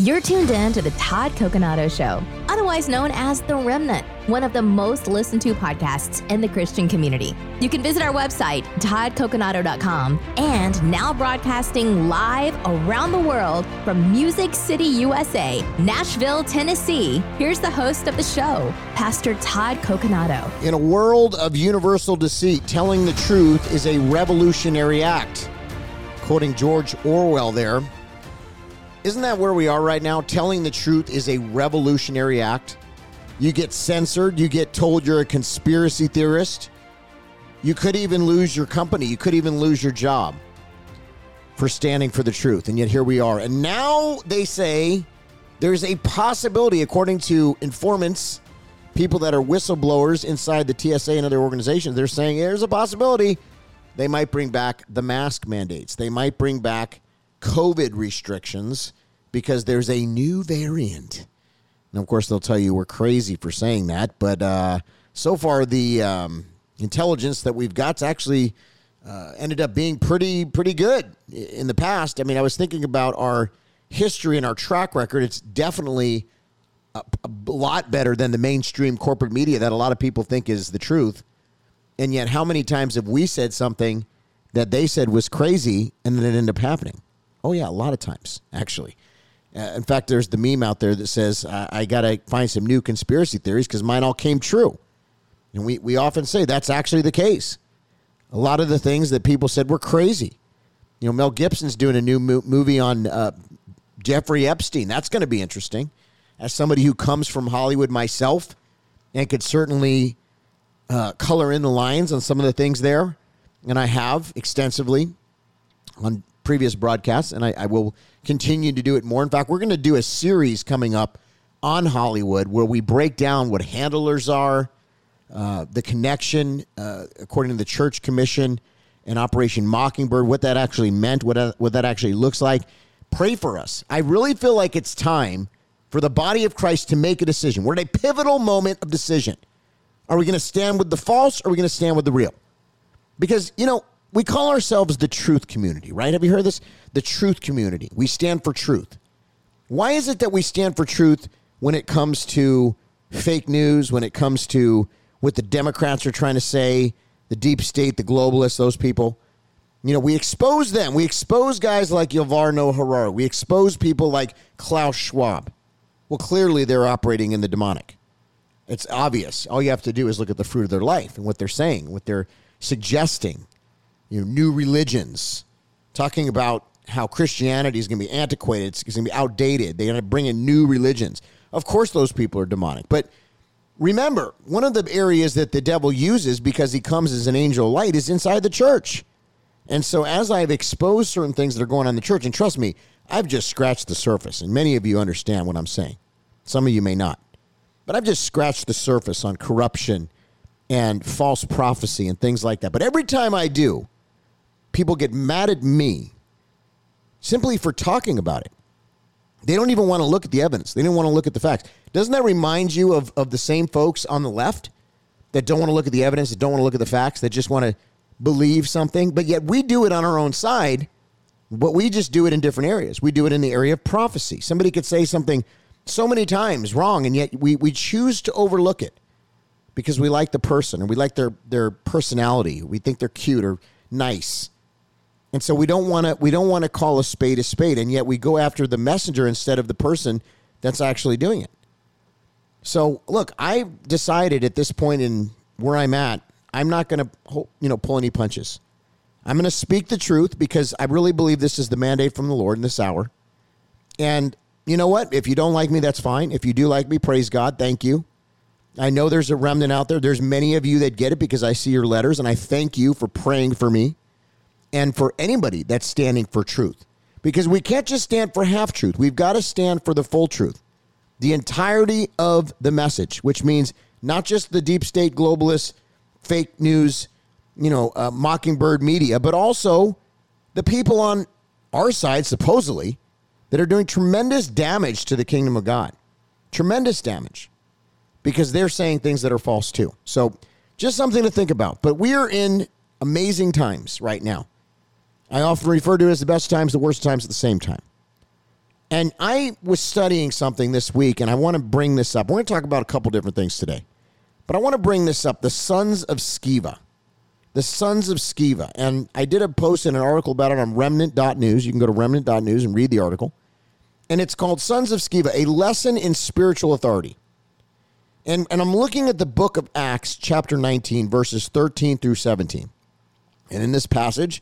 You're tuned in to the Todd Coconato Show, otherwise known as The Remnant, one of the most listened to podcasts in the Christian community. You can visit our website, toddcoconato.com, and now broadcasting live around the world from Music City, USA, Nashville, Tennessee. Here's the host of the show, Pastor Todd Coconato. In a world of universal deceit, telling the truth is a revolutionary act. Quoting George Orwell there, isn't that where we are right now? Telling the truth is a revolutionary act. You get censored, you get told you're a conspiracy theorist. You could even lose your company, you could even lose your job for standing for the truth. And yet here we are. And now they say there's a possibility, according to informants, people that are whistleblowers inside the TSA and other organizations, they're saying there's a possibility they might bring back the mask mandates. They might bring back COVID restrictions because there's a new variant. And of course, they'll tell you we're crazy for saying that, but uh, so far the um, intelligence that we've got's actually uh, ended up being pretty pretty good in the past. I mean, I was thinking about our history and our track record. It's definitely a, a lot better than the mainstream corporate media that a lot of people think is the truth. And yet, how many times have we said something that they said was crazy and then it ended up happening? Oh, yeah, a lot of times, actually. Uh, in fact, there's the meme out there that says, I, I got to find some new conspiracy theories because mine all came true. And we, we often say that's actually the case. A lot of the things that people said were crazy. You know, Mel Gibson's doing a new mo- movie on uh, Jeffrey Epstein. That's going to be interesting. As somebody who comes from Hollywood myself and could certainly uh, color in the lines on some of the things there, and I have extensively on previous broadcasts, and I, I will continue to do it more. In fact, we're going to do a series coming up on Hollywood where we break down what handlers are, uh, the connection, uh, according to the Church Commission and Operation Mockingbird, what that actually meant, what, uh, what that actually looks like. Pray for us. I really feel like it's time for the body of Christ to make a decision. We're at a pivotal moment of decision. Are we going to stand with the false or are we going to stand with the real? Because, you know, we call ourselves the truth community, right? Have you heard this? The truth community. We stand for truth. Why is it that we stand for truth when it comes to fake news, when it comes to what the Democrats are trying to say, the deep state, the globalists, those people? You know, we expose them. We expose guys like Yuval Noah. We expose people like Klaus Schwab. Well, clearly they're operating in the demonic. It's obvious. All you have to do is look at the fruit of their life and what they're saying, what they're suggesting you know, new religions, talking about how Christianity is going to be antiquated, it's going to be outdated. They're going to bring in new religions. Of course, those people are demonic. But remember, one of the areas that the devil uses because he comes as an angel of light is inside the church. And so, as I've exposed certain things that are going on in the church, and trust me, I've just scratched the surface, and many of you understand what I'm saying. Some of you may not. But I've just scratched the surface on corruption and false prophecy and things like that. But every time I do, people get mad at me simply for talking about it. They don't even want to look at the evidence. They don't want to look at the facts. Doesn't that remind you of, of the same folks on the left that don't want to look at the evidence, that don't want to look at the facts, that just want to believe something? But yet we do it on our own side, but we just do it in different areas. We do it in the area of prophecy. Somebody could say something so many times wrong, and yet we, we choose to overlook it because we like the person or we like their, their personality. We think they're cute or nice. And so we don't want to we don't want to call a spade a spade, and yet we go after the messenger instead of the person that's actually doing it. So look, I decided at this point in where I'm at, I'm not going to you know pull any punches. I'm going to speak the truth because I really believe this is the mandate from the Lord in this hour. And you know what? If you don't like me, that's fine. If you do like me, praise God. Thank you. I know there's a remnant out there. There's many of you that get it because I see your letters, and I thank you for praying for me and for anybody that's standing for truth. Because we can't just stand for half truth. We've got to stand for the full truth, the entirety of the message, which means not just the deep state globalist fake news, you know, uh, mockingbird media, but also the people on our side, supposedly, that are doing tremendous damage to the kingdom of God. Tremendous damage because they're saying things that are false too. So, just something to think about. But we are in amazing times right now. I often refer to it as the best times, the worst times at the same time. And I was studying something this week, and I want to bring this up. We're going to talk about a couple different things today, but I want to bring this up the sons of Sceva. The sons of Sceva. And I did a post in an article about it on remnant.news. You can go to remnant.news and read the article. And it's called Sons of Sceva, a lesson in spiritual authority. And, and I'm looking at the book of Acts, chapter 19, verses 13 through 17. And in this passage,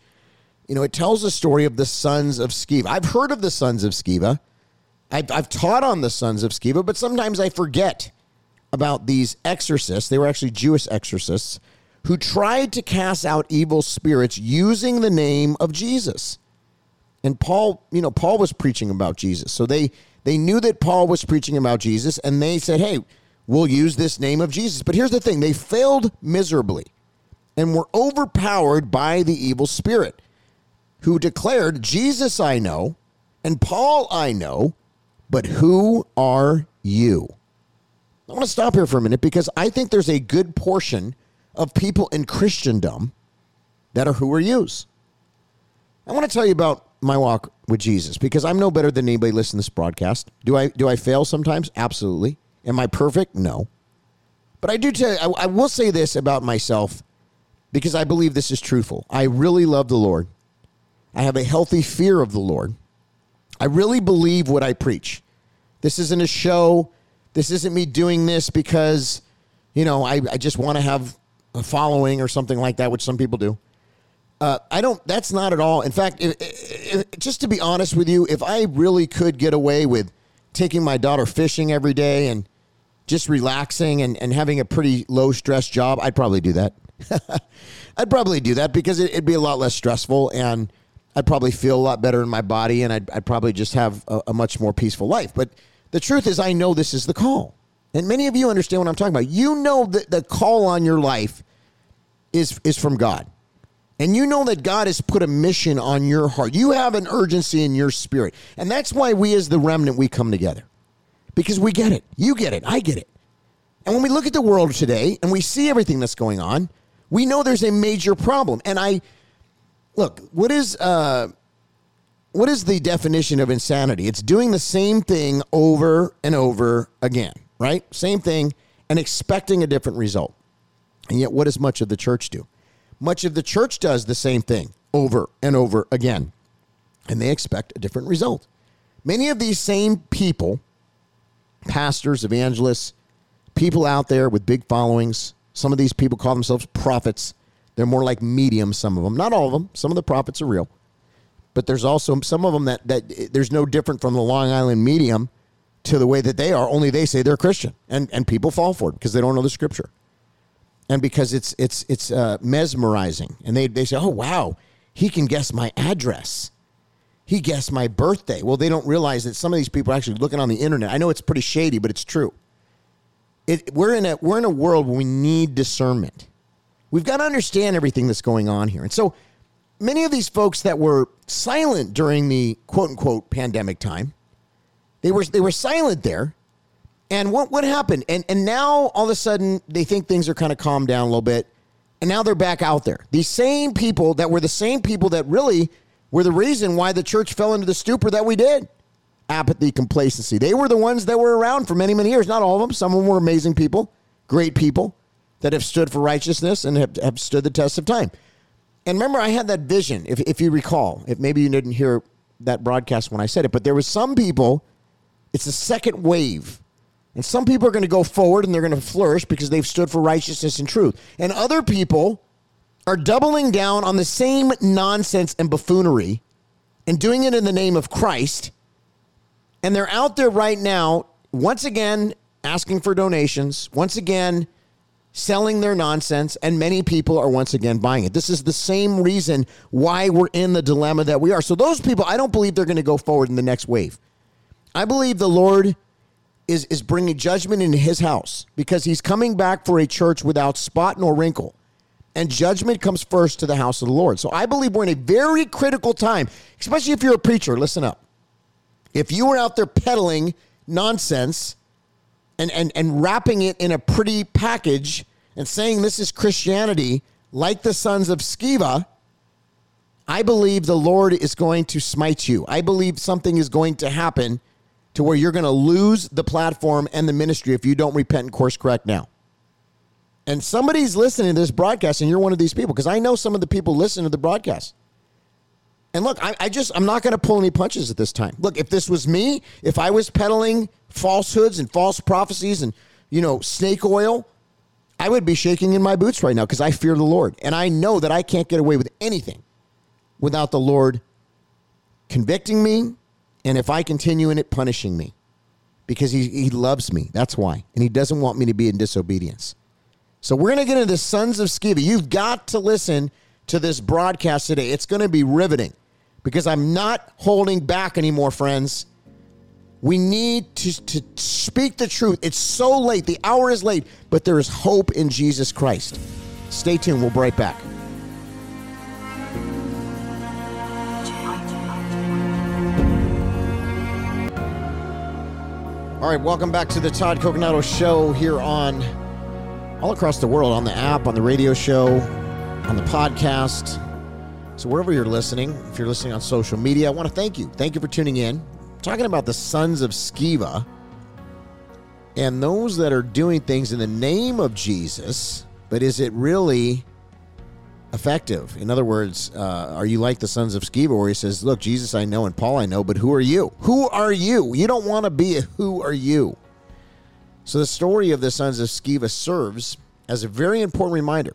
you know, it tells the story of the sons of Sceva. I've heard of the sons of Sceva. I've, I've taught on the sons of Sceva, but sometimes I forget about these exorcists. They were actually Jewish exorcists who tried to cast out evil spirits using the name of Jesus. And Paul, you know, Paul was preaching about Jesus. So they they knew that Paul was preaching about Jesus and they said, "Hey, we'll use this name of Jesus." But here's the thing, they failed miserably and were overpowered by the evil spirit who declared, Jesus I know, and Paul I know, but who are you? I want to stop here for a minute because I think there's a good portion of people in Christendom that are who are yous. I want to tell you about my walk with Jesus because I'm no better than anybody listening to this broadcast. Do I do I fail sometimes? Absolutely. Am I perfect? No. But I do tell you, I, I will say this about myself because I believe this is truthful. I really love the Lord. I have a healthy fear of the Lord. I really believe what I preach. This isn't a show. This isn't me doing this because, you know, I, I just want to have a following or something like that, which some people do. Uh, I don't, that's not at all. In fact, if, if, just to be honest with you, if I really could get away with taking my daughter fishing every day and just relaxing and, and having a pretty low stress job, I'd probably do that. I'd probably do that because it, would be a lot less stressful and I'd probably feel a lot better in my body and I'd, I'd probably just have a, a much more peaceful life. But the truth is, I know this is the call. And many of you understand what I'm talking about. You know that the call on your life is, is from God. And you know that God has put a mission on your heart. You have an urgency in your spirit. And that's why we, as the remnant, we come together. Because we get it. You get it. I get it. And when we look at the world today and we see everything that's going on, we know there's a major problem. And I look, what is uh, what is the definition of insanity? It's doing the same thing over and over again, right? Same thing and expecting a different result. And yet, what does much of the church do? Much of the church does the same thing over and over again, and they expect a different result. Many of these same people, pastors, evangelists, people out there with big followings, some of these people call themselves prophets. They're more like mediums, some of them. Not all of them. Some of the prophets are real. But there's also some of them that, that there's no different from the Long Island medium to the way that they are, only they say they're Christian. And, and people fall for it because they don't know the scripture. And because it's, it's, it's uh, mesmerizing. And they, they say, oh, wow, he can guess my address. He guessed my birthday. Well, they don't realize that some of these people are actually looking on the internet. I know it's pretty shady, but it's true it, we're in a we're in a world where we need discernment. We've got to understand everything that's going on here. And so many of these folks that were silent during the quote unquote pandemic time, they were they were silent there. And what what happened? And and now all of a sudden they think things are kind of calmed down a little bit. And now they're back out there. These same people that were the same people that really were the reason why the church fell into the stupor that we did apathy, complacency. They were the ones that were around for many, many years. Not all of them. Some of them were amazing people, great people that have stood for righteousness and have, have stood the test of time. And remember, I had that vision, if, if you recall, if maybe you didn't hear that broadcast when I said it, but there was some people, it's a second wave. And some people are going to go forward and they're going to flourish because they've stood for righteousness and truth. And other people are doubling down on the same nonsense and buffoonery and doing it in the name of Christ and they're out there right now, once again, asking for donations, once again, selling their nonsense, and many people are once again buying it. This is the same reason why we're in the dilemma that we are. So, those people, I don't believe they're going to go forward in the next wave. I believe the Lord is, is bringing judgment into his house because he's coming back for a church without spot nor wrinkle. And judgment comes first to the house of the Lord. So I believe we're in a very critical time, especially if you're a preacher. Listen up. If you were out there peddling nonsense and, and, and wrapping it in a pretty package and saying this is Christianity, like the sons of Sceva, I believe the Lord is going to smite you. I believe something is going to happen to where you're going to lose the platform and the ministry if you don't repent and course correct now. And somebody's listening to this broadcast, and you're one of these people because I know some of the people listen to the broadcast. And look, I, I just, I'm not going to pull any punches at this time. Look, if this was me, if I was peddling falsehoods and false prophecies and, you know, snake oil, I would be shaking in my boots right now because I fear the Lord. And I know that I can't get away with anything without the Lord convicting me. And if I continue in it, punishing me because he, he loves me. That's why. And he doesn't want me to be in disobedience. So we're going to get into the sons of Sceva. You've got to listen to this broadcast today. It's going to be riveting because I'm not holding back anymore, friends. We need to, to speak the truth. It's so late. The hour is late, but there is hope in Jesus Christ. Stay tuned. We'll be right back. All right, welcome back to the Todd Coconato Show here on all across the world on the app, on the radio show, on the podcast. So, wherever you're listening, if you're listening on social media, I want to thank you. Thank you for tuning in. I'm talking about the sons of Sceva and those that are doing things in the name of Jesus, but is it really effective? In other words, uh, are you like the sons of Sceva where he says, Look, Jesus I know and Paul I know, but who are you? Who are you? You don't want to be a who are you? So the story of the sons of Sceva serves as a very important reminder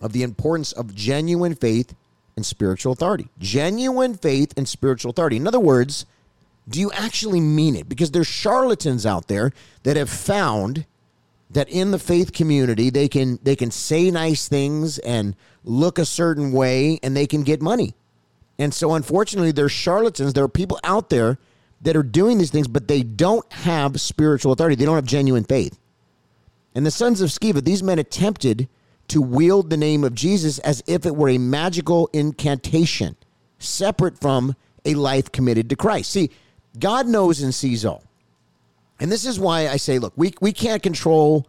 of the importance of genuine faith and spiritual authority. Genuine faith and spiritual authority. In other words, do you actually mean it? Because there's charlatans out there that have found that in the faith community they can they can say nice things and look a certain way and they can get money. And so unfortunately there's charlatans, there are people out there that are doing these things but they don't have spiritual authority. They don't have genuine faith. And the sons of Sceva, these men attempted to wield the name of Jesus as if it were a magical incantation, separate from a life committed to Christ. See, God knows and sees all. And this is why I say, look, we, we can't control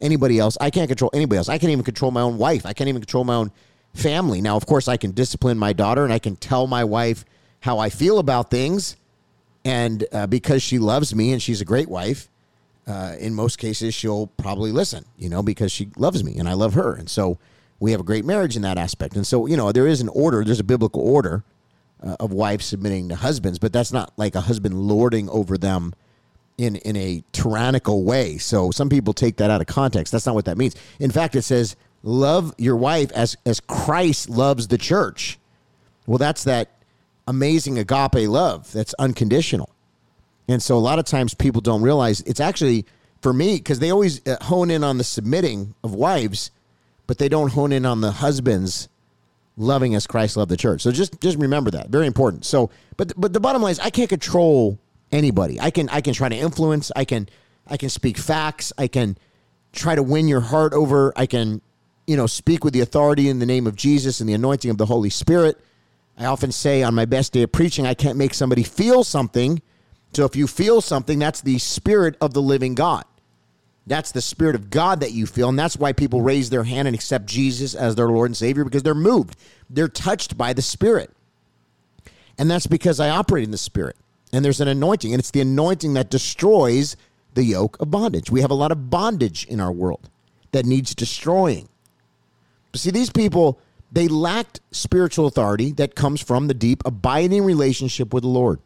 anybody else. I can't control anybody else. I can't even control my own wife. I can't even control my own family. Now, of course, I can discipline my daughter and I can tell my wife how I feel about things. And uh, because she loves me and she's a great wife, uh, in most cases, she'll probably listen, you know, because she loves me and I love her. And so we have a great marriage in that aspect. And so, you know, there is an order, there's a biblical order uh, of wives submitting to husbands, but that's not like a husband lording over them in in a tyrannical way. So some people take that out of context. That's not what that means. In fact, it says love your wife as as Christ loves the church. Well, that's that amazing agape love that's unconditional. And so a lot of times people don't realize it's actually for me because they always uh, hone in on the submitting of wives, but they don't hone in on the husbands loving as Christ loved the church. So just just remember that. Very important. So but but the bottom line is I can't control anybody. I can I can try to influence. I can I can speak facts. I can try to win your heart over. I can you know speak with the authority in the name of Jesus and the anointing of the Holy Spirit. I often say on my best day of preaching, I can't make somebody feel something. So if you feel something, that's the spirit of the living God. That's the spirit of God that you feel. And that's why people raise their hand and accept Jesus as their Lord and Savior because they're moved. They're touched by the Spirit. And that's because I operate in the Spirit and there's an anointing, and it's the anointing that destroys the yoke of bondage. We have a lot of bondage in our world that needs destroying. But see, these people, they lacked spiritual authority that comes from the deep, abiding relationship with the Lord.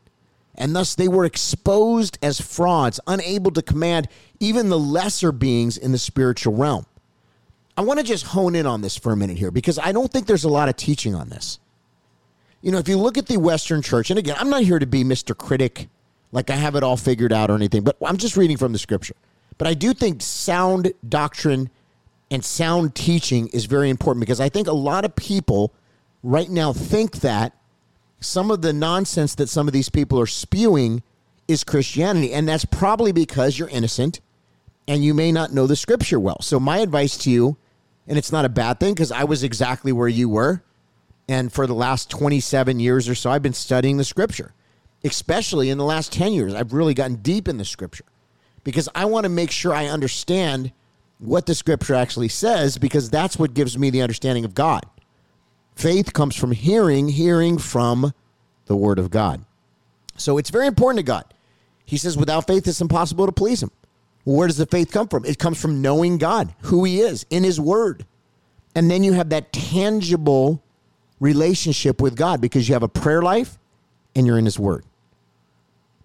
And thus they were exposed as frauds, unable to command even the lesser beings in the spiritual realm. I want to just hone in on this for a minute here because I don't think there's a lot of teaching on this. You know, if you look at the Western church, and again, I'm not here to be Mr. Critic, like I have it all figured out or anything, but I'm just reading from the scripture. But I do think sound doctrine and sound teaching is very important because I think a lot of people right now think that some of the nonsense that some of these people are spewing is Christianity. And that's probably because you're innocent and you may not know the scripture well. So, my advice to you, and it's not a bad thing because I was exactly where you were and for the last 27 years or so, I've been studying the scripture. Especially in the last 10 years, I've really gotten deep in the scripture because I want to make sure I understand what the scripture actually says because that's what gives me the understanding of God. Faith comes from hearing, hearing from the Word of God. So it's very important to God. He says, without faith, it's impossible to please Him. Well, where does the faith come from? It comes from knowing God, who He is, in His Word. And then you have that tangible relationship with God because you have a prayer life and you're in His Word.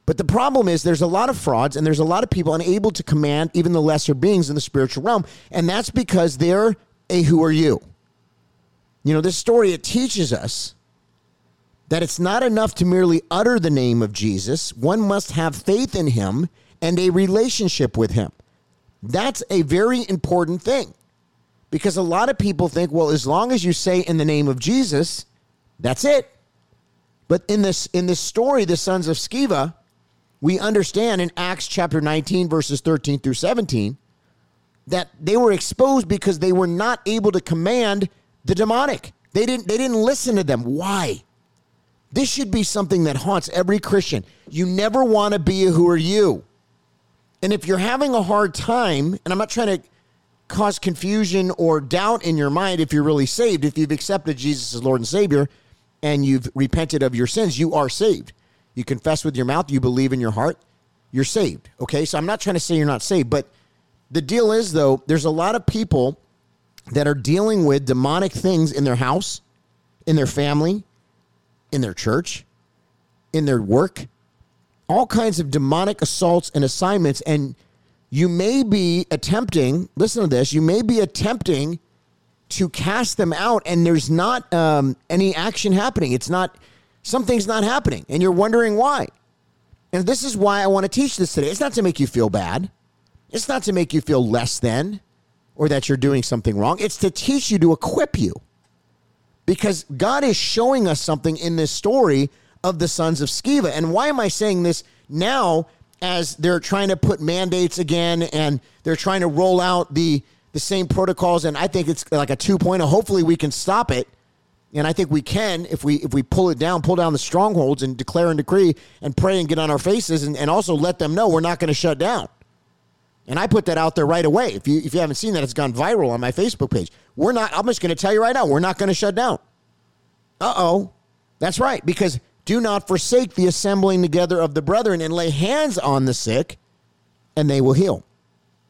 But the problem is there's a lot of frauds and there's a lot of people unable to command even the lesser beings in the spiritual realm. And that's because they're a who are you? You know, this story, it teaches us that it's not enough to merely utter the name of Jesus. One must have faith in him and a relationship with him. That's a very important thing because a lot of people think, well, as long as you say in the name of Jesus, that's it. But in this in this story, the sons of Sceva, we understand in Acts chapter 19, verses 13 through 17, that they were exposed because they were not able to command the demonic. They didn't they didn't listen to them. Why? This should be something that haunts every Christian. You never want to be a who are you. And if you're having a hard time, and I'm not trying to cause confusion or doubt in your mind if you're really saved, if you've accepted Jesus as Lord and Savior and you've repented of your sins, you are saved. You confess with your mouth, you believe in your heart, you're saved. Okay? So I'm not trying to say you're not saved, but the deal is though, there's a lot of people that are dealing with demonic things in their house, in their family, in their church, in their work, all kinds of demonic assaults and assignments. And you may be attempting, listen to this, you may be attempting to cast them out, and there's not um, any action happening. It's not, something's not happening, and you're wondering why. And this is why I want to teach this today. It's not to make you feel bad, it's not to make you feel less than or that you're doing something wrong. It's to teach you, to equip you. Because God is showing us something in this story of the sons of Sceva. And why am I saying this now as they're trying to put mandates again and they're trying to roll out the the same protocols and I think it's like a 2.0. Hopefully we can stop it. And I think we can if we if we pull it down, pull down the strongholds and declare and decree and pray and get on our faces and, and also let them know we're not going to shut down. And I put that out there right away. If you if you haven't seen that, it's gone viral on my Facebook page. We're not. I'm just going to tell you right now. We're not going to shut down. Uh oh, that's right. Because do not forsake the assembling together of the brethren and lay hands on the sick, and they will heal.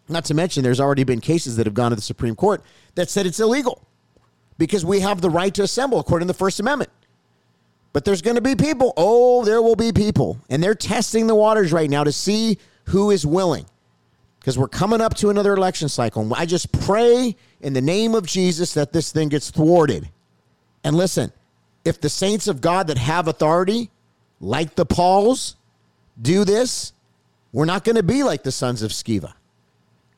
Not to mention, there's already been cases that have gone to the Supreme Court that said it's illegal because we have the right to assemble according to the First Amendment. But there's going to be people. Oh, there will be people. And they're testing the waters right now to see who is willing because we're coming up to another election cycle. And I just pray in the name of Jesus that this thing gets thwarted. And listen, if the saints of God that have authority, like the Pauls, do this, we're not going to be like the sons of Sceva.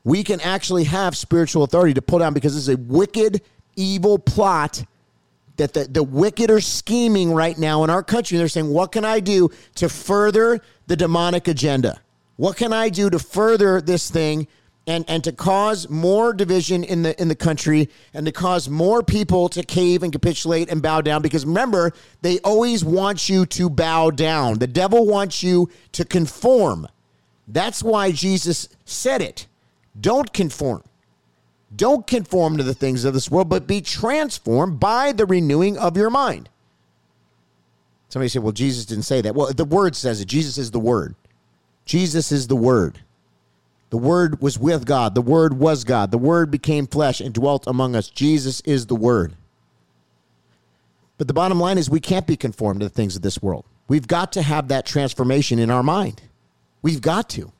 We can actually have spiritual authority to pull down because it's a wicked, evil plot that the, the wicked are scheming right now in our country. They're saying, What can I do to further the demonic agenda? What can I do to further this thing and, and to cause more division in the in the country and to cause more people to cave and capitulate and bow down? Because remember, they always want you to bow down. The devil wants you to conform. That's why Jesus said it. Don't conform. Don't conform to the things of this world, but be transformed by the renewing of your mind. Somebody said, well, Jesus didn't say that. Well, the word says it. Jesus is the word. Jesus is the Word. The Word was with God. The Word was God. The Word became flesh and dwelt among us. Jesus is the Word. But the bottom line is we can't be conformed to the things of this world. We've got to have that transformation in our mind. We've got to.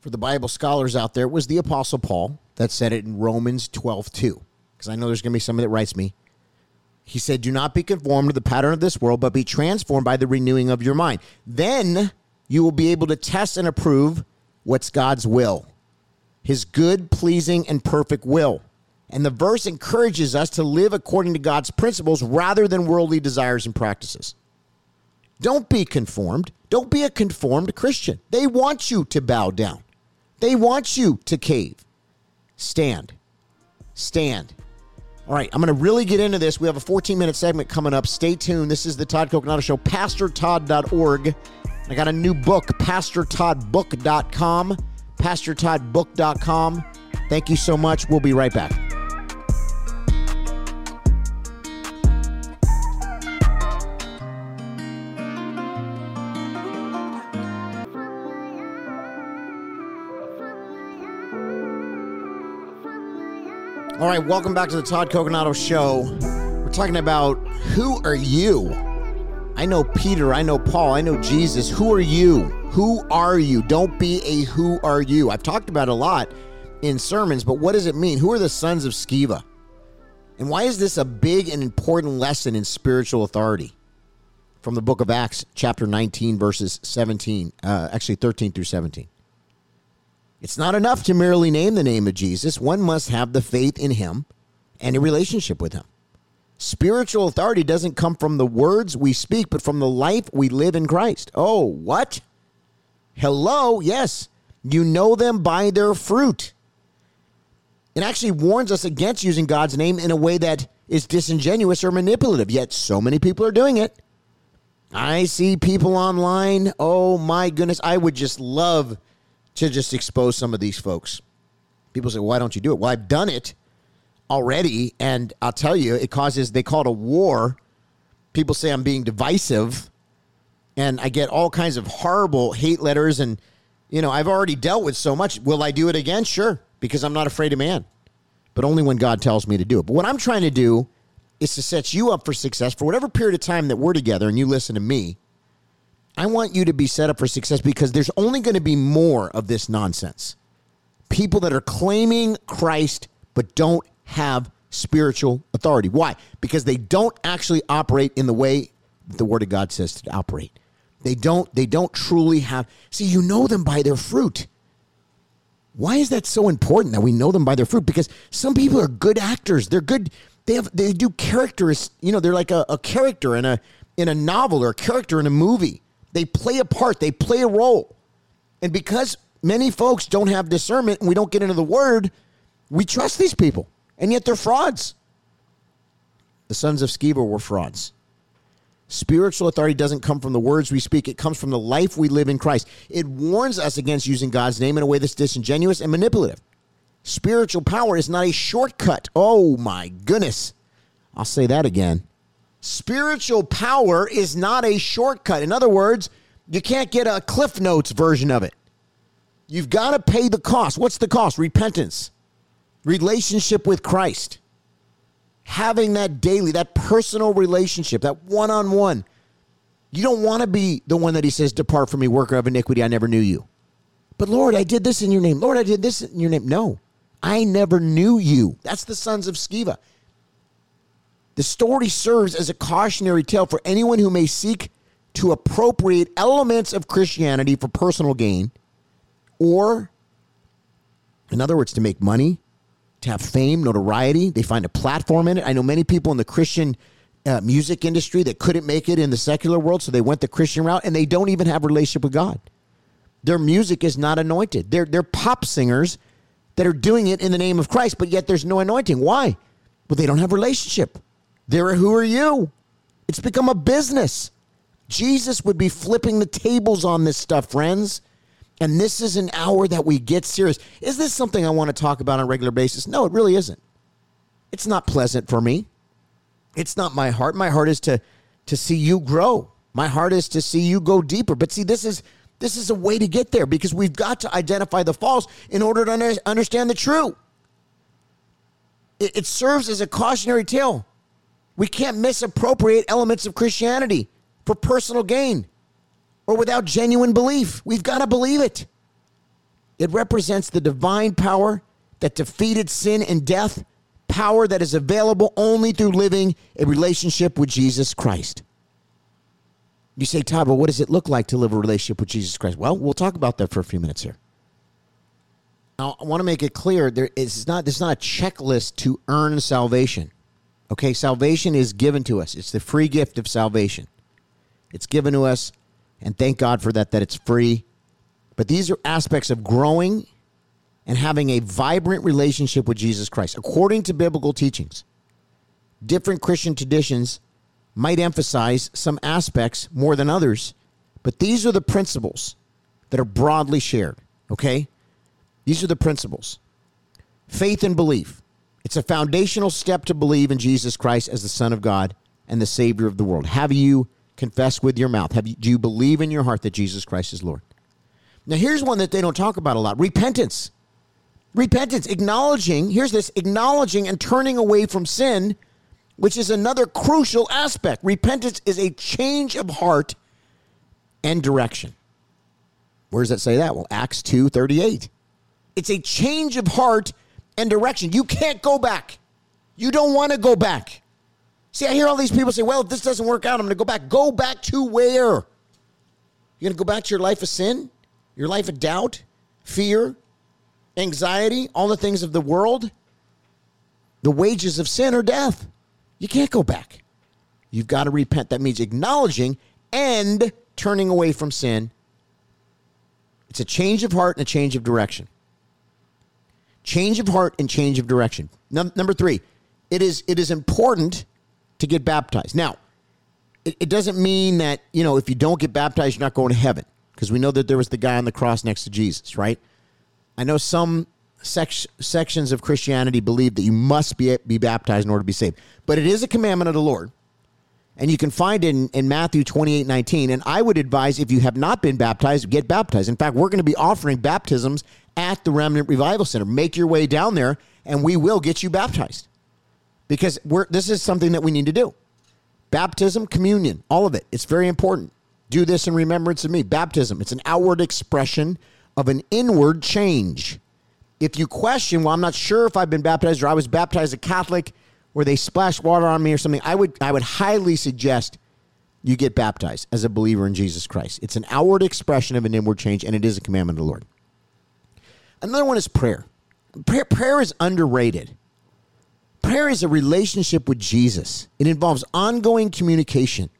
For the Bible scholars out there, it was the Apostle Paul that said it in Romans 12 2. Because I know there's going to be somebody that writes me. He said, Do not be conformed to the pattern of this world, but be transformed by the renewing of your mind. Then you will be able to test and approve what's God's will, his good, pleasing, and perfect will. And the verse encourages us to live according to God's principles rather than worldly desires and practices. Don't be conformed. Don't be a conformed Christian. They want you to bow down, they want you to cave. Stand. Stand. All right, I'm going to really get into this. We have a 14 minute segment coming up. Stay tuned. This is the Todd Coconato Show, pastortodd.org. I got a new book, PastorToddBook.com. PastorToddBook.com. Thank you so much. We'll be right back. All right, welcome back to the Todd Coconato Show. We're talking about who are you? I know Peter, I know Paul, I know Jesus. Who are you? Who are you? Don't be a who are you. I've talked about a lot in sermons, but what does it mean? Who are the sons of Sceva? And why is this a big and important lesson in spiritual authority? From the book of Acts, chapter 19, verses 17, uh, actually 13 through 17. It's not enough to merely name the name of Jesus. One must have the faith in him and a relationship with him. Spiritual authority doesn't come from the words we speak, but from the life we live in Christ. Oh, what? Hello? Yes. You know them by their fruit. It actually warns us against using God's name in a way that is disingenuous or manipulative, yet so many people are doing it. I see people online. Oh my goodness. I would just love to just expose some of these folks. People say, why don't you do it? Well, I've done it already, and I'll tell you, it causes, they call it a war. People say I'm being divisive, and I get all kinds of horrible hate letters. And, you know, I've already dealt with so much. Will I do it again? Sure, because I'm not afraid of man, but only when God tells me to do it. But what I'm trying to do is to set you up for success for whatever period of time that we're together and you listen to me I want you to be set up for success because there's only going to be more of this nonsense. People that are claiming Christ but don't have spiritual authority. Why? Because they don't actually operate in the way the word of God says to operate. They don't they don't truly have See, you know them by their fruit. Why is that so important that we know them by their fruit? Because some people are good actors. They're good they have they do characters, you know, they're like a, a character in a in a novel or a character in a movie. They play a part, they play a role. And because many folks don't have discernment and we don't get into the word, we trust these people. And yet they're frauds. The sons of Sceva were frauds. Spiritual authority doesn't come from the words we speak, it comes from the life we live in Christ. It warns us against using God's name in a way that's disingenuous and manipulative. Spiritual power is not a shortcut. Oh my goodness. I'll say that again. Spiritual power is not a shortcut. In other words, you can't get a Cliff Notes version of it. You've got to pay the cost. What's the cost? Repentance, relationship with Christ, having that daily, that personal relationship, that one on one. You don't want to be the one that he says, Depart from me, worker of iniquity, I never knew you. But Lord, I did this in your name. Lord, I did this in your name. No, I never knew you. That's the sons of Sceva. The story serves as a cautionary tale for anyone who may seek to appropriate elements of Christianity for personal gain, or, in other words, to make money, to have fame, notoriety. They find a platform in it. I know many people in the Christian uh, music industry that couldn't make it in the secular world, so they went the Christian route, and they don't even have a relationship with God. Their music is not anointed. They're, they're pop singers that are doing it in the name of Christ, but yet there's no anointing. Why? Well, they don't have relationship. They're who are you? It's become a business. Jesus would be flipping the tables on this stuff, friends. And this is an hour that we get serious. Is this something I want to talk about on a regular basis? No, it really isn't. It's not pleasant for me. It's not my heart. My heart is to to see you grow. My heart is to see you go deeper. But see, this is this is a way to get there because we've got to identify the false in order to understand the true. It, it serves as a cautionary tale we can't misappropriate elements of Christianity for personal gain or without genuine belief. We've got to believe it. It represents the divine power that defeated sin and death, power that is available only through living a relationship with Jesus Christ. You say, Todd, well, what does it look like to live a relationship with Jesus Christ? Well, we'll talk about that for a few minutes here. Now, I want to make it clear there is not, there's not a checklist to earn salvation. Okay, salvation is given to us. It's the free gift of salvation. It's given to us, and thank God for that, that it's free. But these are aspects of growing and having a vibrant relationship with Jesus Christ, according to biblical teachings. Different Christian traditions might emphasize some aspects more than others, but these are the principles that are broadly shared, okay? These are the principles faith and belief. It's a foundational step to believe in Jesus Christ as the Son of God and the Savior of the world. Have you confessed with your mouth? Have you, do you believe in your heart that Jesus Christ is Lord? Now, here's one that they don't talk about a lot repentance. Repentance, acknowledging, here's this acknowledging and turning away from sin, which is another crucial aspect. Repentance is a change of heart and direction. Where does that say that? Well, Acts 2 38. It's a change of heart and direction. You can't go back. You don't want to go back. See, I hear all these people say, well, if this doesn't work out, I'm going to go back. Go back to where? You're going to go back to your life of sin, your life of doubt, fear, anxiety, all the things of the world. The wages of sin are death. You can't go back. You've got to repent. That means acknowledging and turning away from sin. It's a change of heart and a change of direction. Change of heart and change of direction. Num- number three, it is it is important to get baptized. Now, it, it doesn't mean that you know if you don't get baptized, you're not going to heaven because we know that there was the guy on the cross next to Jesus, right? I know some sec- sections of Christianity believe that you must be be baptized in order to be saved, but it is a commandment of the Lord. And you can find it in, in Matthew 28 19. And I would advise if you have not been baptized, get baptized. In fact, we're going to be offering baptisms at the Remnant Revival Center. Make your way down there, and we will get you baptized because we're, this is something that we need to do. Baptism, communion, all of it. It's very important. Do this in remembrance of me. Baptism, it's an outward expression of an inward change. If you question, well, I'm not sure if I've been baptized or I was baptized a Catholic where they splashed water on me or something, I would I would highly suggest you get baptized as a believer in Jesus Christ. It's an outward expression of an inward change, and it is a commandment of the Lord. Another one is prayer. Prayer, prayer is underrated. Prayer is a relationship with Jesus. It involves ongoing communication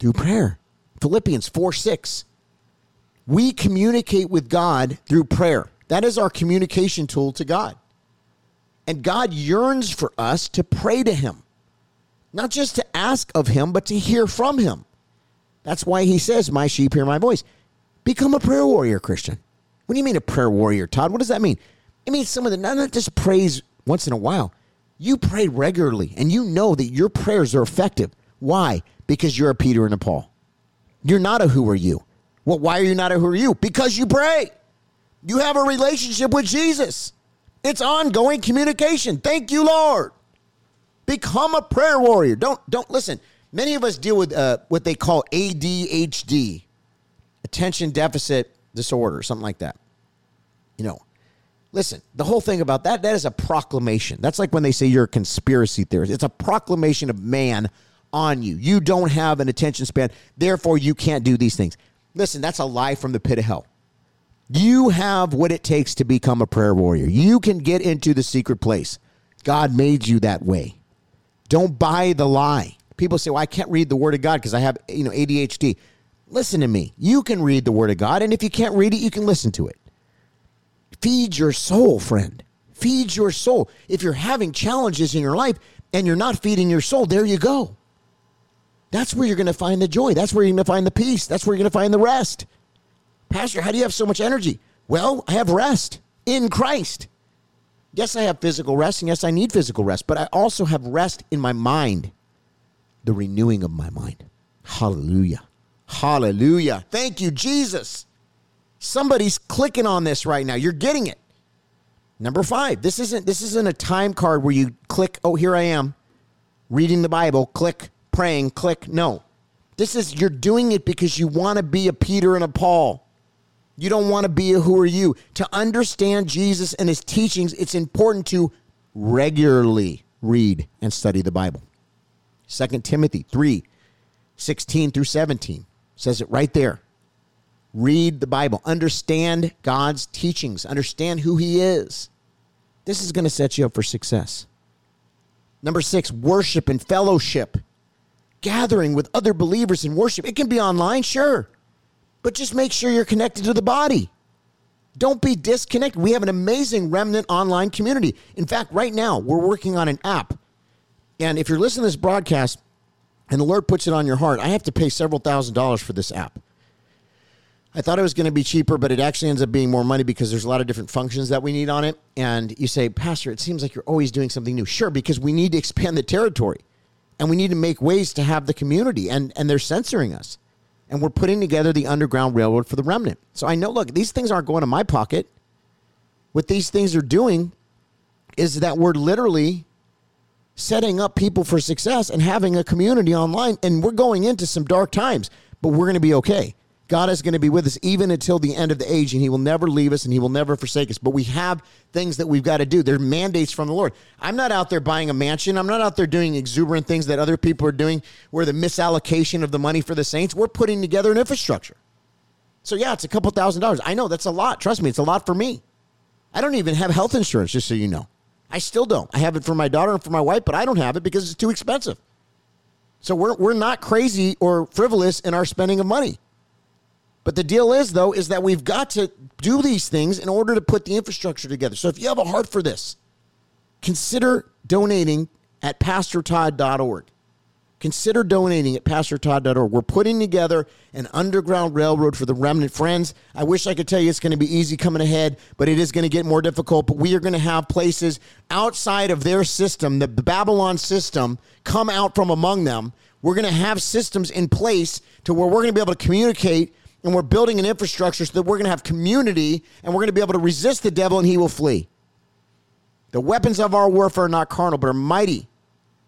through prayer. Philippians 4 6. We communicate with God through prayer. That is our communication tool to God. And God yearns for us to pray to Him, not just to ask of Him, but to hear from Him. That's why He says, My sheep hear my voice. Become a prayer warrior, Christian. What do you mean a prayer warrior, Todd? What does that mean? It means someone that not just prays once in a while. You pray regularly and you know that your prayers are effective. Why? Because you're a Peter and a Paul. You're not a who are you. Well, why are you not a who are you? Because you pray. You have a relationship with Jesus. It's ongoing communication. Thank you, Lord. Become a prayer warrior. Don't don't listen. Many of us deal with uh, what they call ADHD, attention deficit disorder, something like that. You know, listen. The whole thing about that that is a proclamation. That's like when they say you're a conspiracy theorist. It's a proclamation of man on you. You don't have an attention span, therefore you can't do these things. Listen, that's a lie from the pit of hell. You have what it takes to become a prayer warrior. You can get into the secret place. God made you that way. Don't buy the lie. People say, "Well, I can't read the word of God because I have, you know, ADHD." Listen to me. You can read the word of God, and if you can't read it, you can listen to it. Feed your soul, friend. Feed your soul. If you're having challenges in your life and you're not feeding your soul, there you go. That's where you're going to find the joy. That's where you're going to find the peace. That's where you're going to find the rest. Pastor, how do you have so much energy? Well, I have rest in Christ. Yes, I have physical rest, and yes, I need physical rest, but I also have rest in my mind, the renewing of my mind. Hallelujah. Hallelujah. Thank you, Jesus. Somebody's clicking on this right now. You're getting it. Number five, this isn't this isn't a time card where you click, oh, here I am, reading the Bible, click, praying, click. No. This is you're doing it because you want to be a Peter and a Paul. You don't want to be a who are you. To understand Jesus and his teachings, it's important to regularly read and study the Bible. 2 Timothy 3 16 through 17 says it right there. Read the Bible, understand God's teachings, understand who he is. This is going to set you up for success. Number six, worship and fellowship. Gathering with other believers in worship. It can be online, sure but just make sure you're connected to the body. Don't be disconnected. We have an amazing remnant online community. In fact, right now, we're working on an app. And if you're listening to this broadcast and the Lord puts it on your heart, I have to pay several thousand dollars for this app. I thought it was going to be cheaper, but it actually ends up being more money because there's a lot of different functions that we need on it. And you say, Pastor, it seems like you're always doing something new. Sure, because we need to expand the territory and we need to make ways to have the community, and, and they're censoring us and we're putting together the Underground Railroad for the remnant. So I know, look, these things aren't going to my pocket. what these things are doing is that we're literally setting up people for success and having a community online. And we're going into some dark times, but we're going to be okay. God is going to be with us even until the end of the age, and He will never leave us and He will never forsake us. But we have things that we've got to do. They're mandates from the Lord. I'm not out there buying a mansion. I'm not out there doing exuberant things that other people are doing where the misallocation of the money for the saints. We're putting together an infrastructure. So, yeah, it's a couple thousand dollars. I know that's a lot. Trust me, it's a lot for me. I don't even have health insurance, just so you know. I still don't. I have it for my daughter and for my wife, but I don't have it because it's too expensive. So we're, we're not crazy or frivolous in our spending of money. But the deal is, though, is that we've got to do these things in order to put the infrastructure together. So if you have a heart for this, consider donating at pastortodd.org. Consider donating at pastortodd.org. We're putting together an underground railroad for the remnant friends. I wish I could tell you it's going to be easy coming ahead, but it is going to get more difficult. But we are going to have places outside of their system, the Babylon system, come out from among them. We're going to have systems in place to where we're going to be able to communicate and we're building an infrastructure so that we're going to have community and we're going to be able to resist the devil and he will flee. The weapons of our warfare are not carnal, but are mighty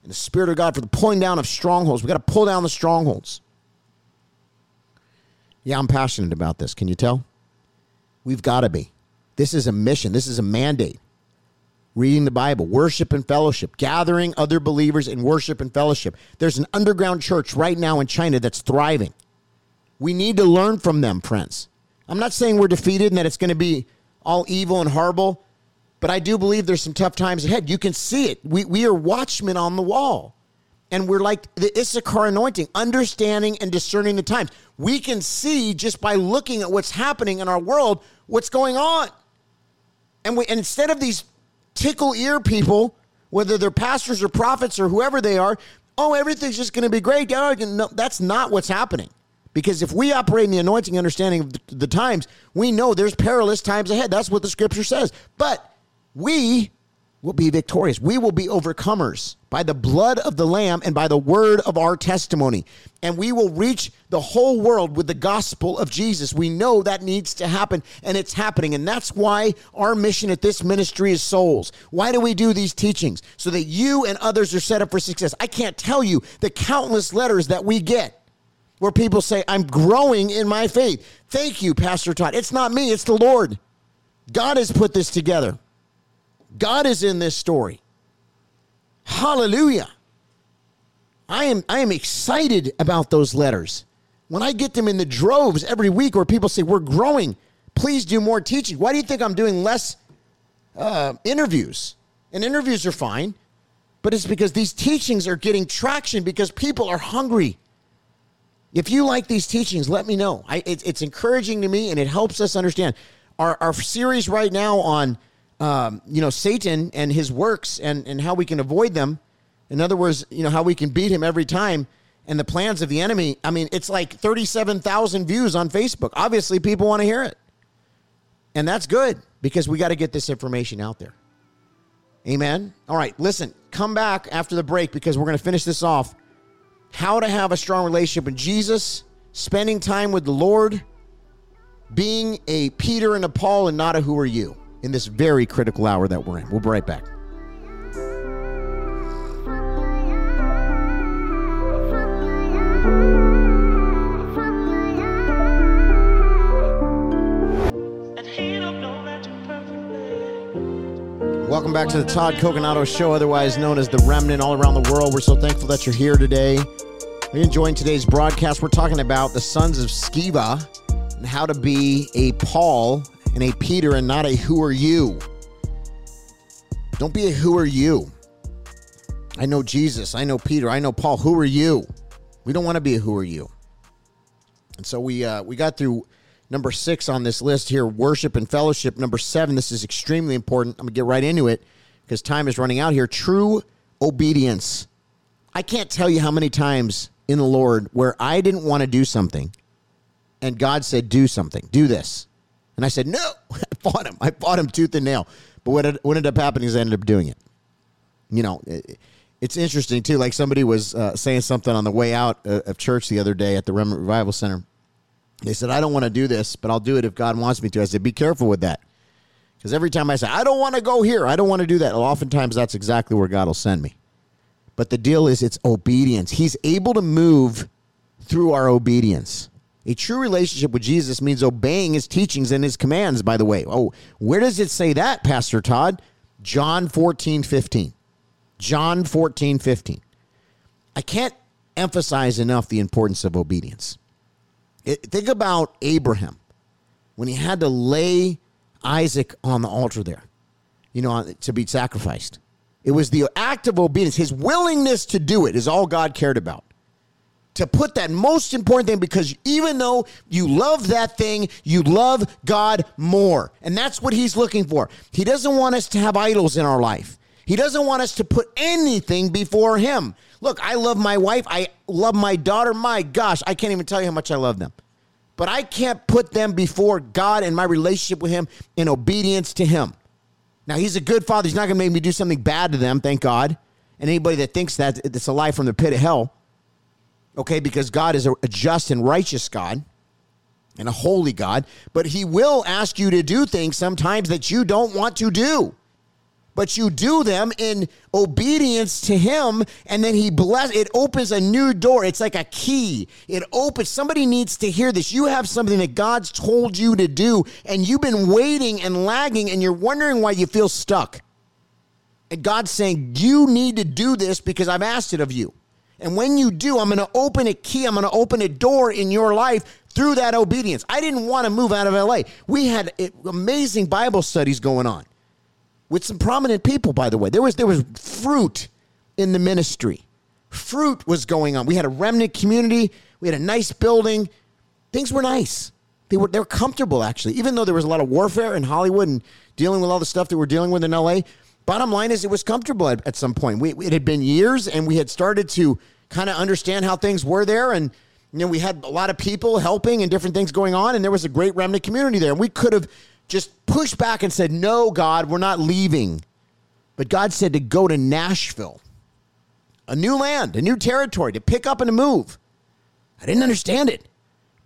in the Spirit of God for the pulling down of strongholds. We got to pull down the strongholds. Yeah, I'm passionate about this. Can you tell? We've got to be. This is a mission, this is a mandate. Reading the Bible, worship and fellowship, gathering other believers in worship and fellowship. There's an underground church right now in China that's thriving. We need to learn from them, Prince. I'm not saying we're defeated and that it's going to be all evil and horrible, but I do believe there's some tough times ahead. You can see it. We, we are watchmen on the wall. And we're like the Issachar anointing, understanding and discerning the times. We can see just by looking at what's happening in our world, what's going on. And, we, and instead of these tickle ear people, whether they're pastors or prophets or whoever they are, oh, everything's just going to be great. No, that's not what's happening. Because if we operate in the anointing understanding of the times, we know there's perilous times ahead. That's what the scripture says. But we will be victorious. We will be overcomers by the blood of the Lamb and by the word of our testimony. And we will reach the whole world with the gospel of Jesus. We know that needs to happen, and it's happening. And that's why our mission at this ministry is souls. Why do we do these teachings? So that you and others are set up for success. I can't tell you the countless letters that we get where people say, I'm growing in my faith. Thank you, Pastor Todd. It's not me, it's the Lord. God has put this together. God is in this story. Hallelujah. I am I am excited about those letters. When I get them in the droves every week where people say, We're growing, please do more teaching. Why do you think I'm doing less uh, interviews? And interviews are fine, but it's because these teachings are getting traction because people are hungry. If you like these teachings, let me know. I, it, it's encouraging to me and it helps us understand. Our, our series right now on, um, you know, Satan and his works and, and how we can avoid them. In other words, you know, how we can beat him every time and the plans of the enemy. I mean, it's like 37,000 views on Facebook. Obviously, people want to hear it. And that's good because we got to get this information out there. Amen. All right, listen, come back after the break because we're going to finish this off how to have a strong relationship with Jesus, spending time with the Lord, being a Peter and a Paul and not a who are you in this very critical hour that we're in. We'll be right back. Welcome back to the Todd Coconato Show, otherwise known as The Remnant, all around the world. We're so thankful that you're here today. We're enjoying today's broadcast. We're talking about the sons of Sceva and how to be a Paul and a Peter and not a who are you. Don't be a who are you. I know Jesus. I know Peter. I know Paul. Who are you? We don't want to be a who are you. And so we uh, we got through Number six on this list here, worship and fellowship. Number seven, this is extremely important. I'm to get right into it because time is running out here. True obedience. I can't tell you how many times in the Lord where I didn't want to do something and God said, do something, do this. And I said, no, I fought him. I fought him tooth and nail. But what, ended up happening is I ended up doing it. You know, it, it's interesting too. Like somebody was uh, saying something on the way out uh, of church the other day at the Remnant Revival Center they said, I don't want to do this, but I'll do it if God wants me to. I said, be careful with that. Because every time I say, I don't want to go here, I don't want to do that, well, oftentimes that's exactly where God will send me. But the deal is it's obedience. He's able to move through our obedience. A true relationship with Jesus means obeying his teachings and his commands, by the way. Oh, where does it say that, Pastor Todd? John 14, 15. John 14, 15. I can't emphasize enough the importance of obedience. It, think about Abraham when he had to lay Isaac on the altar there, you know, to be sacrificed. It was the act of obedience, his willingness to do it is all God cared about to put that most important thing because even though you love that thing, you love God more. And that's what he's looking for. He doesn't want us to have idols in our life. He doesn't want us to put anything before him. Look, I love my wife. I love my daughter. My gosh, I can't even tell you how much I love them. But I can't put them before God and my relationship with him in obedience to him. Now, he's a good father. He's not going to make me do something bad to them, thank God. And anybody that thinks that, it's a lie from the pit of hell okay, because God is a, just and righteous God and a holy God, but He will ask you to do things sometimes that you don't want to do. But you do them in obedience to Him, and then He bless. It opens a new door. It's like a key. It opens. Somebody needs to hear this. You have something that God's told you to do, and you've been waiting and lagging, and you're wondering why you feel stuck. And God's saying, You need to do this because I've asked it of you. And when you do, I'm going to open a key, I'm going to open a door in your life through that obedience. I didn't want to move out of LA. We had eh, amazing Bible studies going on with some prominent people, by the way. There was, there was fruit in the ministry. Fruit was going on. We had a remnant community, we had a nice building. Things were nice. They were, they were comfortable, actually, even though there was a lot of warfare in Hollywood and dealing with all the stuff that we're dealing with in LA. Bottom line is, it was comfortable at, at some point. We, it had been years, and we had started to kind of understand how things were there. And, you know, we had a lot of people helping and different things going on. And there was a great remnant community there. And we could have just pushed back and said, No, God, we're not leaving. But God said to go to Nashville, a new land, a new territory, to pick up and to move. I didn't understand it.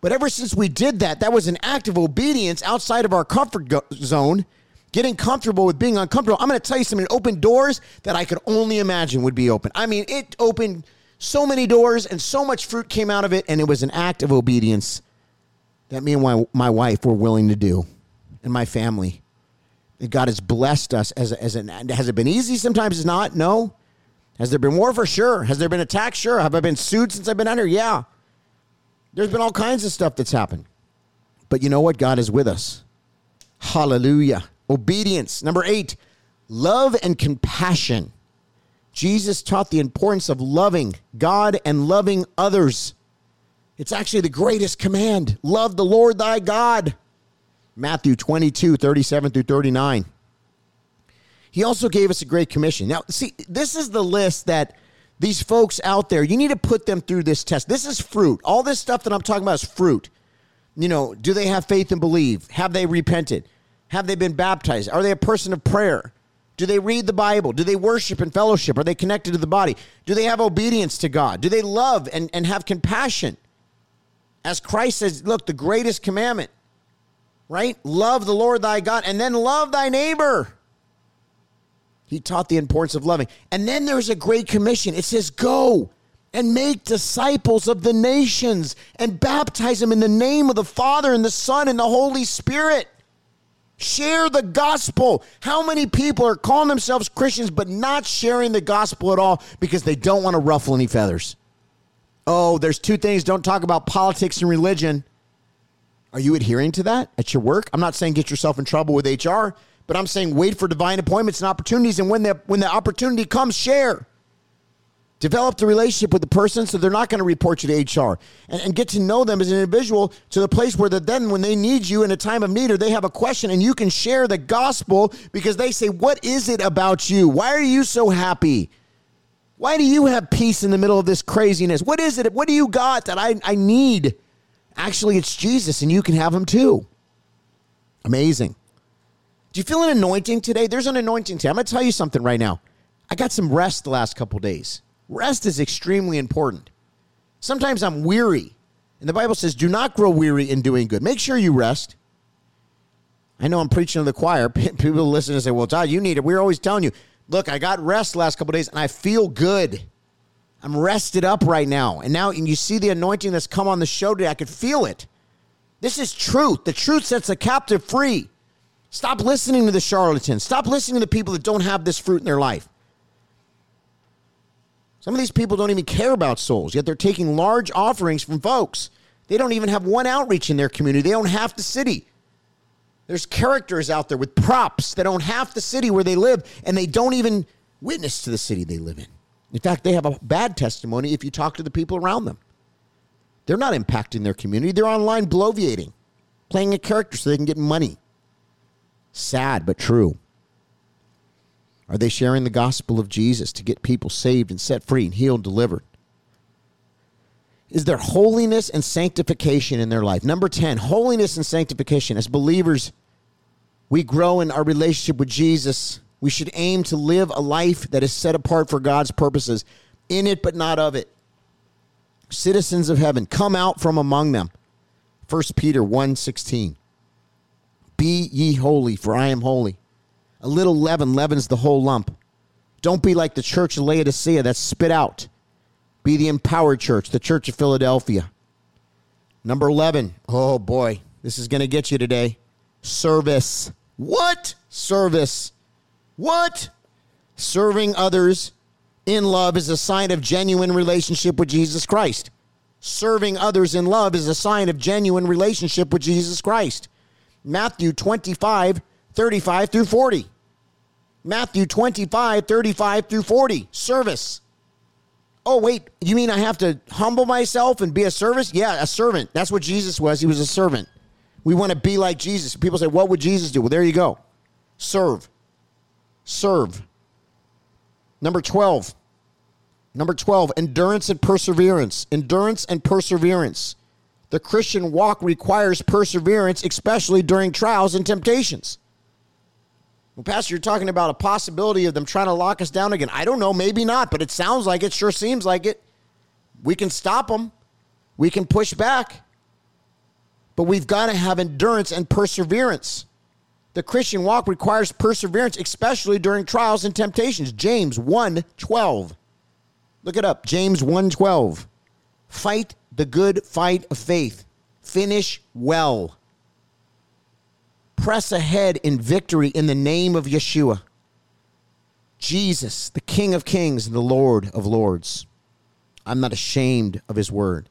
But ever since we did that, that was an act of obedience outside of our comfort go- zone, getting comfortable with being uncomfortable. I'm going to tell you something, it opened doors that I could only imagine would be open. I mean, it opened so many doors and so much fruit came out of it. And it was an act of obedience that me and my, my wife were willing to do and my family. And God has blessed us as, as an, has it been easy? Sometimes it's not. No. Has there been war for sure? Has there been attacks? Sure. Have I been sued since I've been under? Yeah. There's been all kinds of stuff that's happened. But you know what? God is with us. Hallelujah. Obedience. Number eight, love and compassion. Jesus taught the importance of loving God and loving others. It's actually the greatest command love the Lord thy God. Matthew 22, 37 through 39. He also gave us a great commission. Now, see, this is the list that these folks out there, you need to put them through this test. This is fruit. All this stuff that I'm talking about is fruit. You know, do they have faith and believe? Have they repented? Have they been baptized? Are they a person of prayer? Do they read the Bible? Do they worship and fellowship? Are they connected to the body? Do they have obedience to God? Do they love and, and have compassion? As Christ says, look, the greatest commandment, right? Love the Lord thy God and then love thy neighbor. He taught the importance of loving. And then there's a great commission. It says, go and make disciples of the nations and baptize them in the name of the Father and the Son and the Holy Spirit. Share the gospel. How many people are calling themselves Christians but not sharing the gospel at all because they don't want to ruffle any feathers? Oh, there's two things. Don't talk about politics and religion. Are you adhering to that at your work? I'm not saying get yourself in trouble with HR, but I'm saying wait for divine appointments and opportunities. And when the, when the opportunity comes, share. Develop the relationship with the person so they're not going to report you to HR and, and, get to know them as an individual to the place where then when they need you in a time of need or they have a question and you can share the gospel because they say, What is it about you? Why are you so happy? Why do you have peace in the middle of this craziness? What is it? What do you got that I, I need? Actually, it's Jesus and you can have him too. Amazing. Do you feel an anointing today? There's an anointing today. I'm going to tell you something right now. I got some rest the last couple days. Rest is extremely important. Sometimes I'm weary. And the Bible says, do not grow weary in doing good. Make sure you rest. I know I'm preaching to the choir. People listen and say, well, Todd, you need it. We're always telling you, look, I got rest the last couple days and I feel good. I'm rested up right now. And now and you see the anointing that's come on the show today. I could feel it. This is truth. The truth sets the captive free. Stop listening to the charlatans. Stop listening to the people that don't have this fruit in their life. Some of these people don't even care about souls, yet they're taking large offerings from folks. They don't even have one outreach in their community. They own half the city. There's characters out there with props that own half the city where they live, and they don't even witness to the city they live in. In fact, they have a bad testimony if you talk to the people around them. They're not impacting their community. They're online bloviating, playing a character so they can get money. Sad, but true. Are they sharing the gospel of Jesus to get people saved and set free and healed, and delivered? Is there holiness and sanctification in their life? Number 10, holiness and sanctification. As believers, we grow in our relationship with Jesus. We should aim to live a life that is set apart for God's purposes, in it but not of it citizens of heaven, come out from among them. 1 Peter 1 16. Be ye holy, for I am holy. A little leaven leavens the whole lump. Don't be like the church of Laodicea that's spit out. Be the empowered church, the church of Philadelphia. Number 11. Oh boy, this is going to get you today. Service. What? Service. What? Serving others in love is a sign of genuine relationship with Jesus Christ. Serving others in love is a sign of genuine relationship with Jesus Christ. Matthew 25, 35 through 40. Matthew 25, 35 through 40. Service. Oh, wait, you mean I have to humble myself and be a service? Yeah, a servant. That's what Jesus was. He was a servant. We want to be like Jesus. People say, What would Jesus do? Well, there you go. Serve. Serve. Number 12. Number 12, endurance and perseverance. Endurance and perseverance. The Christian walk requires perseverance, especially during trials and temptations. Well, Pastor, you're talking about a possibility of them trying to lock us down again. I don't know, maybe not, but it sounds like it, sure seems like it. We can stop them, we can push back, but we've got to have endurance and perseverance. The Christian walk requires perseverance, especially during trials and temptations. James 1 12. Look it up. James 1 12. Fight the good fight of faith. Finish well. Press ahead in victory in the name of Yeshua. Jesus, the King of Kings and the Lord of Lords. I'm not ashamed of his word.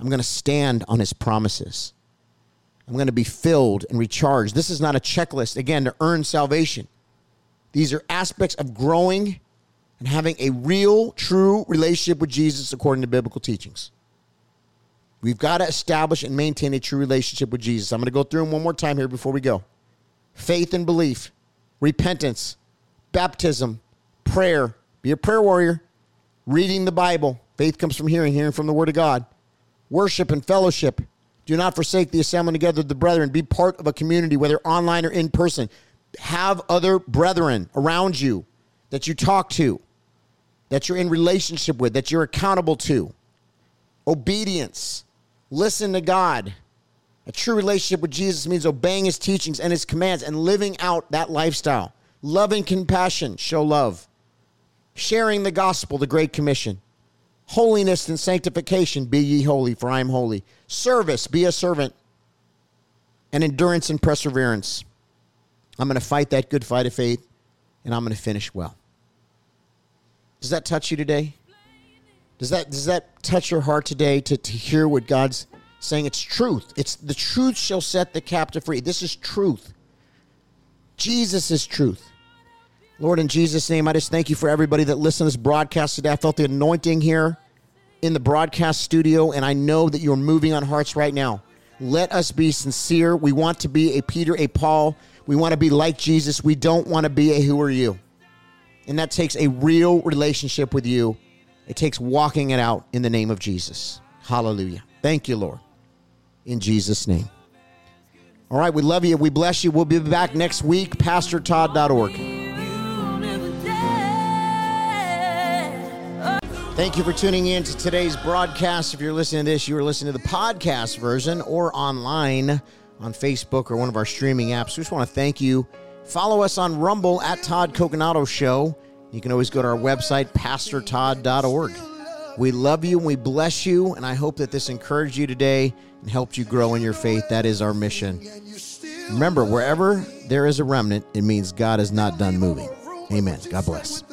I'm going to stand on his promises. I'm going to be filled and recharged. This is not a checklist, again, to earn salvation. These are aspects of growing and having a real, true relationship with Jesus according to biblical teachings. We've got to establish and maintain a true relationship with Jesus. I'm going to go through them one more time here before we go faith and belief, repentance, baptism, prayer, be a prayer warrior, reading the Bible. Faith comes from hearing, hearing from the Word of God, worship and fellowship, do not forsake the assembling together of the brethren. Be part of a community, whether online or in person. Have other brethren around you that you talk to, that you're in relationship with, that you're accountable to. Obedience. Listen to God. A true relationship with Jesus means obeying his teachings and his commands and living out that lifestyle. Love and compassion, show love. Sharing the gospel, the Great Commission. Holiness and sanctification, be ye holy, for I am holy. Service, be a servant. And endurance and perseverance. I'm going to fight that good fight of faith, and I'm going to finish well. Does that touch you today? Does that does that touch your heart today to, to hear what God's saying? It's truth. It's the truth shall set the captive free. This is truth. Jesus is truth. Lord, in Jesus' name, I just thank you for everybody that listened to this broadcast today. I felt the anointing here in the broadcast studio, and I know that you're moving on hearts right now. Let us be sincere. We want to be a Peter, a Paul. We want to be like Jesus. We don't want to be a who are you. And that takes a real relationship with you. It takes walking it out in the name of Jesus. Hallelujah. Thank you, Lord. In Jesus' name. All right, we love you. We bless you. We'll be back next week. PastorTodd.org. Thank you for tuning in to today's broadcast. If you're listening to this, you are listening to the podcast version or online on Facebook or one of our streaming apps. We just want to thank you. Follow us on Rumble at Todd Coconato Show. You can always go to our website, pastortodd.org. We love you and we bless you, and I hope that this encouraged you today and helped you grow in your faith. That is our mission. Remember, wherever there is a remnant, it means God is not done moving. Amen. God bless.